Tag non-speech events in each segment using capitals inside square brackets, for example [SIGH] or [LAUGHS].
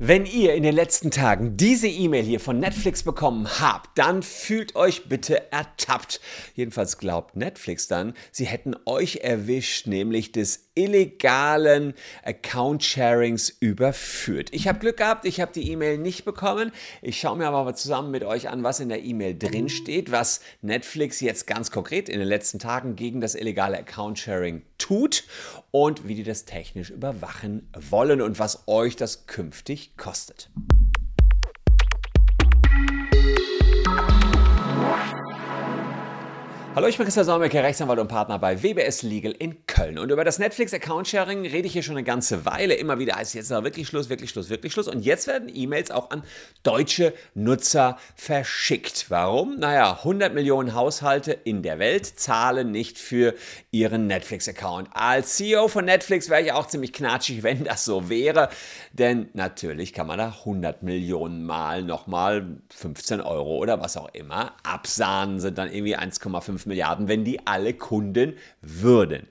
Wenn ihr in den letzten Tagen diese E-Mail hier von Netflix bekommen habt, dann fühlt euch bitte ertappt. Jedenfalls glaubt Netflix dann, sie hätten euch erwischt, nämlich des illegalen Account-Sharings überführt. Ich habe Glück gehabt, ich habe die E-Mail nicht bekommen. Ich schaue mir aber zusammen mit euch an, was in der E-Mail drin steht, was Netflix jetzt ganz konkret in den letzten Tagen gegen das illegale Account-Sharing tut und wie die das technisch überwachen wollen und was euch das künftig kostet. Hallo, ich bin Christian Solmecke, Rechtsanwalt und Partner bei WBS Legal in Köln. Und über das Netflix Account Sharing rede ich hier schon eine ganze Weile. Immer wieder heißt es jetzt noch wirklich Schluss, wirklich Schluss, wirklich Schluss. Und jetzt werden E-Mails auch an deutsche Nutzer verschickt. Warum? Naja, 100 Millionen Haushalte in der Welt zahlen nicht für ihren Netflix-Account. Als CEO von Netflix wäre ich auch ziemlich knatschig, [LAUGHS] wenn das so wäre. Denn natürlich kann man da 100 Millionen Mal nochmal 15 Euro oder was auch immer absahnen, sind dann irgendwie 1,5 Milliarden, wenn die alle Kunden würden.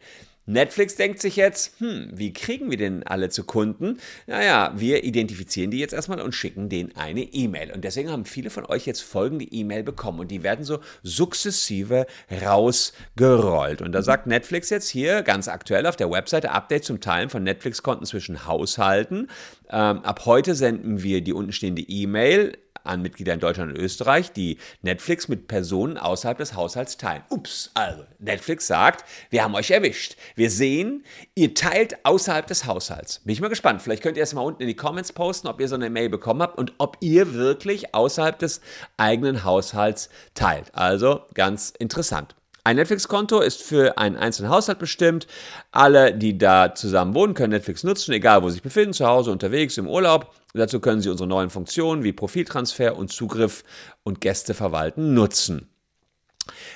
Netflix denkt sich jetzt, hm, wie kriegen wir denn alle zu Kunden? Naja, wir identifizieren die jetzt erstmal und schicken denen eine E-Mail. Und deswegen haben viele von euch jetzt folgende E-Mail bekommen und die werden so sukzessive rausgerollt. Und da sagt Netflix jetzt hier ganz aktuell auf der Webseite Update zum Teilen von Netflix-Konten zwischen Haushalten. Ähm, ab heute senden wir die untenstehende E-Mail an Mitglieder in Deutschland und Österreich, die Netflix mit Personen außerhalb des Haushalts teilen. Ups, also Netflix sagt, wir haben euch erwischt. Wir sehen, ihr teilt außerhalb des Haushalts. Bin ich mal gespannt. Vielleicht könnt ihr es mal unten in die Comments posten, ob ihr so eine Mail bekommen habt und ob ihr wirklich außerhalb des eigenen Haushalts teilt. Also ganz interessant. Ein Netflix-Konto ist für einen einzelnen Haushalt bestimmt. Alle, die da zusammen wohnen, können Netflix nutzen, egal wo sie sich befinden, zu Hause, unterwegs, im Urlaub. Dazu können sie unsere neuen Funktionen wie Profiltransfer und Zugriff und Gäste verwalten nutzen.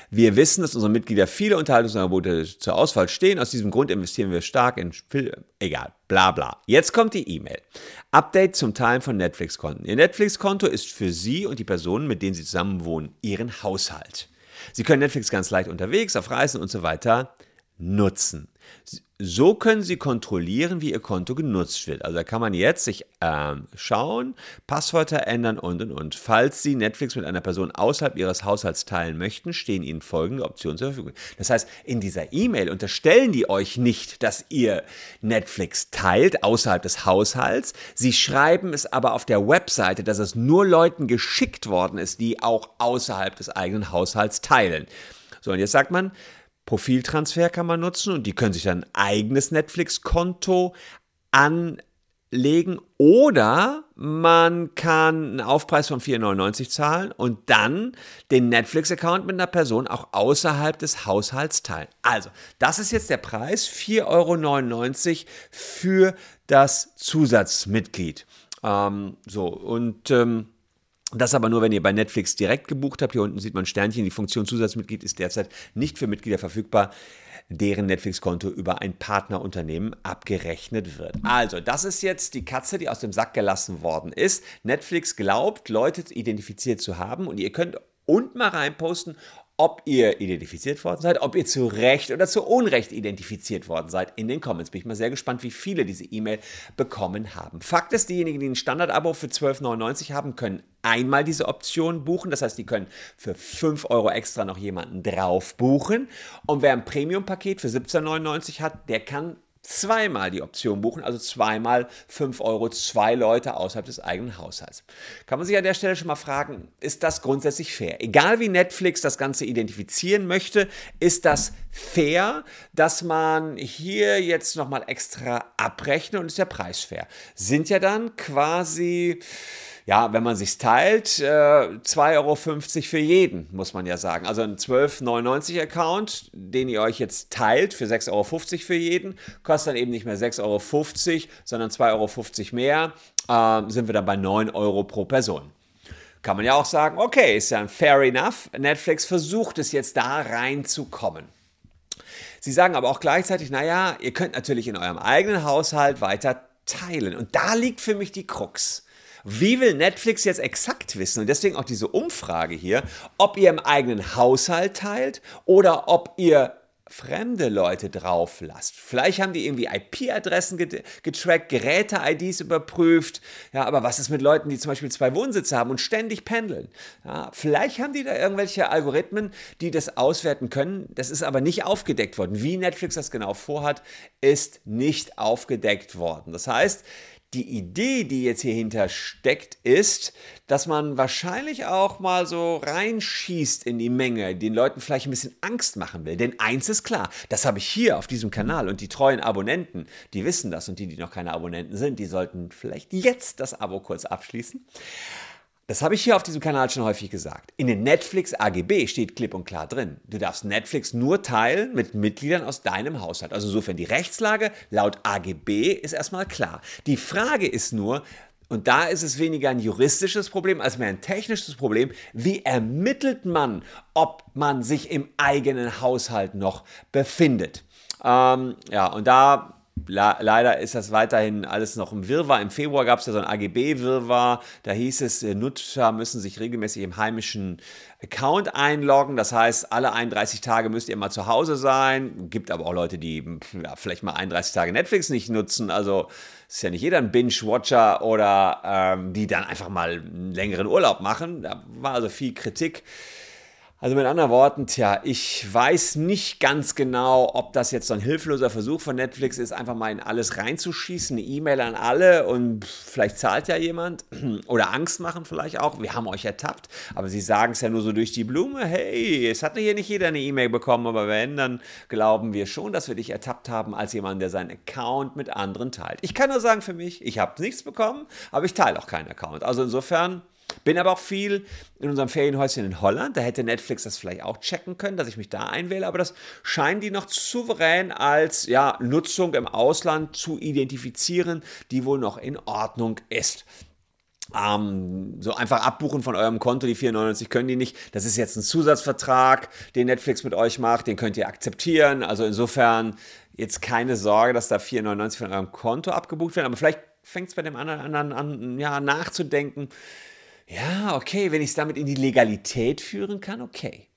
Wir wissen, dass unsere Mitglieder viele Unterhaltungsangebote zur Auswahl stehen. Aus diesem Grund investieren wir stark in Film. Egal, bla bla. Jetzt kommt die E-Mail. Update zum Teilen von Netflix-Konten. Ihr Netflix-Konto ist für Sie und die Personen, mit denen Sie zusammen wohnen, Ihren Haushalt. Sie können Netflix ganz leicht unterwegs, auf Reisen und so weiter nutzen. So können Sie kontrollieren, wie Ihr Konto genutzt wird. Also da kann man jetzt sich ähm, schauen, Passwörter ändern und und und. Falls Sie Netflix mit einer Person außerhalb Ihres Haushalts teilen möchten, stehen Ihnen folgende Optionen zur Verfügung. Das heißt, in dieser E-Mail unterstellen die euch nicht, dass ihr Netflix teilt außerhalb des Haushalts. Sie schreiben es aber auf der Webseite, dass es nur Leuten geschickt worden ist, die auch außerhalb des eigenen Haushalts teilen. So, und jetzt sagt man, Profiltransfer kann man nutzen und die können sich dann ein eigenes Netflix-Konto anlegen oder man kann einen Aufpreis von 4,99 zahlen und dann den Netflix-Account mit einer Person auch außerhalb des Haushalts teilen. Also, das ist jetzt der Preis, 4,99 Euro für das Zusatzmitglied. Ähm, so, und ähm, das aber nur, wenn ihr bei Netflix direkt gebucht habt. Hier unten sieht man Sternchen. Die Funktion Zusatzmitglied ist derzeit nicht für Mitglieder verfügbar, deren Netflix-Konto über ein Partnerunternehmen abgerechnet wird. Also, das ist jetzt die Katze, die aus dem Sack gelassen worden ist. Netflix glaubt, Leute identifiziert zu haben und ihr könnt unten mal reinposten, ob ihr identifiziert worden seid, ob ihr zu Recht oder zu Unrecht identifiziert worden seid in den Comments. Bin ich mal sehr gespannt, wie viele diese E-Mail bekommen haben. Fakt ist, diejenigen, die ein Standard-Abo für 12,99 haben, können einmal diese Option buchen. Das heißt, die können für 5 Euro extra noch jemanden drauf buchen. Und wer ein Premium-Paket für 17,99 hat, der kann zweimal die Option buchen, also zweimal 5 Euro, zwei Leute außerhalb des eigenen Haushalts. Kann man sich an der Stelle schon mal fragen, ist das grundsätzlich fair? Egal wie Netflix das Ganze identifizieren möchte, ist das fair, dass man hier jetzt nochmal extra abrechnet und ist der Preis fair? Sind ja dann quasi ja, wenn man sich teilt, äh, 2,50 Euro für jeden, muss man ja sagen. Also ein 12,99 Account, den ihr euch jetzt teilt für 6,50 Euro für jeden, kostet dann eben nicht mehr 6,50 Euro, sondern 2,50 Euro mehr, äh, sind wir dann bei 9 Euro pro Person. Kann man ja auch sagen, okay, ist ja fair enough. Netflix versucht es jetzt da reinzukommen. Sie sagen aber auch gleichzeitig, naja, ihr könnt natürlich in eurem eigenen Haushalt weiter teilen. Und da liegt für mich die Krux. Wie will Netflix jetzt exakt wissen, und deswegen auch diese Umfrage hier, ob ihr im eigenen Haushalt teilt oder ob ihr fremde Leute drauf lasst. Vielleicht haben die irgendwie IP-Adressen getrackt, Geräte-IDs überprüft. Ja, aber was ist mit Leuten, die zum Beispiel zwei Wohnsitze haben und ständig pendeln? Ja, vielleicht haben die da irgendwelche Algorithmen, die das auswerten können. Das ist aber nicht aufgedeckt worden. Wie Netflix das genau vorhat, ist nicht aufgedeckt worden. Das heißt, die Idee, die jetzt hier hinter steckt, ist, dass man wahrscheinlich auch mal so reinschießt in die Menge, den Leuten vielleicht ein bisschen Angst machen will. Denn eins ist klar, das habe ich hier auf diesem Kanal und die treuen Abonnenten, die wissen das und die, die noch keine Abonnenten sind, die sollten vielleicht jetzt das Abo kurz abschließen. Das habe ich hier auf diesem Kanal schon häufig gesagt. In den Netflix AGB steht klipp und klar drin. Du darfst Netflix nur teilen mit Mitgliedern aus deinem Haushalt. Also insofern die Rechtslage laut AGB ist erstmal klar. Die Frage ist nur, und da ist es weniger ein juristisches Problem als mehr ein technisches Problem. Wie ermittelt man, ob man sich im eigenen Haushalt noch befindet? Ähm, ja, und da leider ist das weiterhin alles noch im Wirrwarr. Im Februar gab es ja so ein AGB-Wirrwarr. Da hieß es, äh, Nutzer müssen sich regelmäßig im heimischen Account einloggen. Das heißt, alle 31 Tage müsst ihr mal zu Hause sein. Gibt aber auch Leute, die ja, vielleicht mal 31 Tage Netflix nicht nutzen. Also ist ja nicht jeder ein Binge-Watcher oder ähm, die dann einfach mal einen längeren Urlaub machen. Da war also viel Kritik. Also mit anderen Worten, tja, ich weiß nicht ganz genau, ob das jetzt so ein hilfloser Versuch von Netflix ist, einfach mal in alles reinzuschießen, eine E-Mail an alle und vielleicht zahlt ja jemand [CLEARS THROAT] oder Angst machen vielleicht auch. Wir haben euch ertappt, aber sie sagen es ja nur so durch die Blume. Hey, es hat hier nicht jeder eine E-Mail bekommen, aber wenn, dann glauben wir schon, dass wir dich ertappt haben als jemand, der seinen Account mit anderen teilt. Ich kann nur sagen für mich, ich habe nichts bekommen, aber ich teile auch keinen Account. Also insofern bin aber auch viel in unserem Ferienhäuschen in Holland. Da hätte Netflix das vielleicht auch checken können, dass ich mich da einwähle. Aber das scheinen die noch souverän als ja, Nutzung im Ausland zu identifizieren, die wohl noch in Ordnung ist. Ähm, so einfach abbuchen von eurem Konto, die 4,99 können die nicht. Das ist jetzt ein Zusatzvertrag, den Netflix mit euch macht, den könnt ihr akzeptieren. Also insofern jetzt keine Sorge, dass da 4,99 von eurem Konto abgebucht werden. Aber vielleicht fängt es bei dem anderen, anderen an, ja, nachzudenken ja, okay, wenn ich es damit in die Legalität führen kann, okay.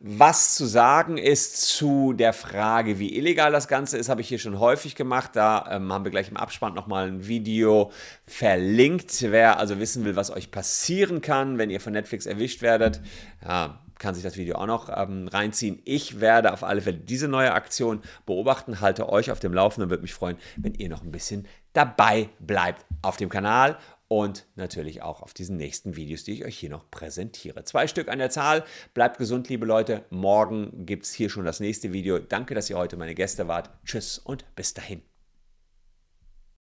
Was zu sagen ist zu der Frage, wie illegal das Ganze ist, habe ich hier schon häufig gemacht. Da ähm, haben wir gleich im Abspann nochmal ein Video verlinkt. Wer also wissen will, was euch passieren kann, wenn ihr von Netflix erwischt werdet, ja, kann sich das Video auch noch ähm, reinziehen. Ich werde auf alle Fälle diese neue Aktion beobachten, halte euch auf dem Laufenden, würde mich freuen, wenn ihr noch ein bisschen dabei bleibt auf dem Kanal und natürlich auch auf diesen nächsten Videos, die ich euch hier noch präsentiere. Zwei Stück an der Zahl. Bleibt gesund, liebe Leute. Morgen gibt es hier schon das nächste Video. Danke, dass ihr heute meine Gäste wart. Tschüss und bis dahin.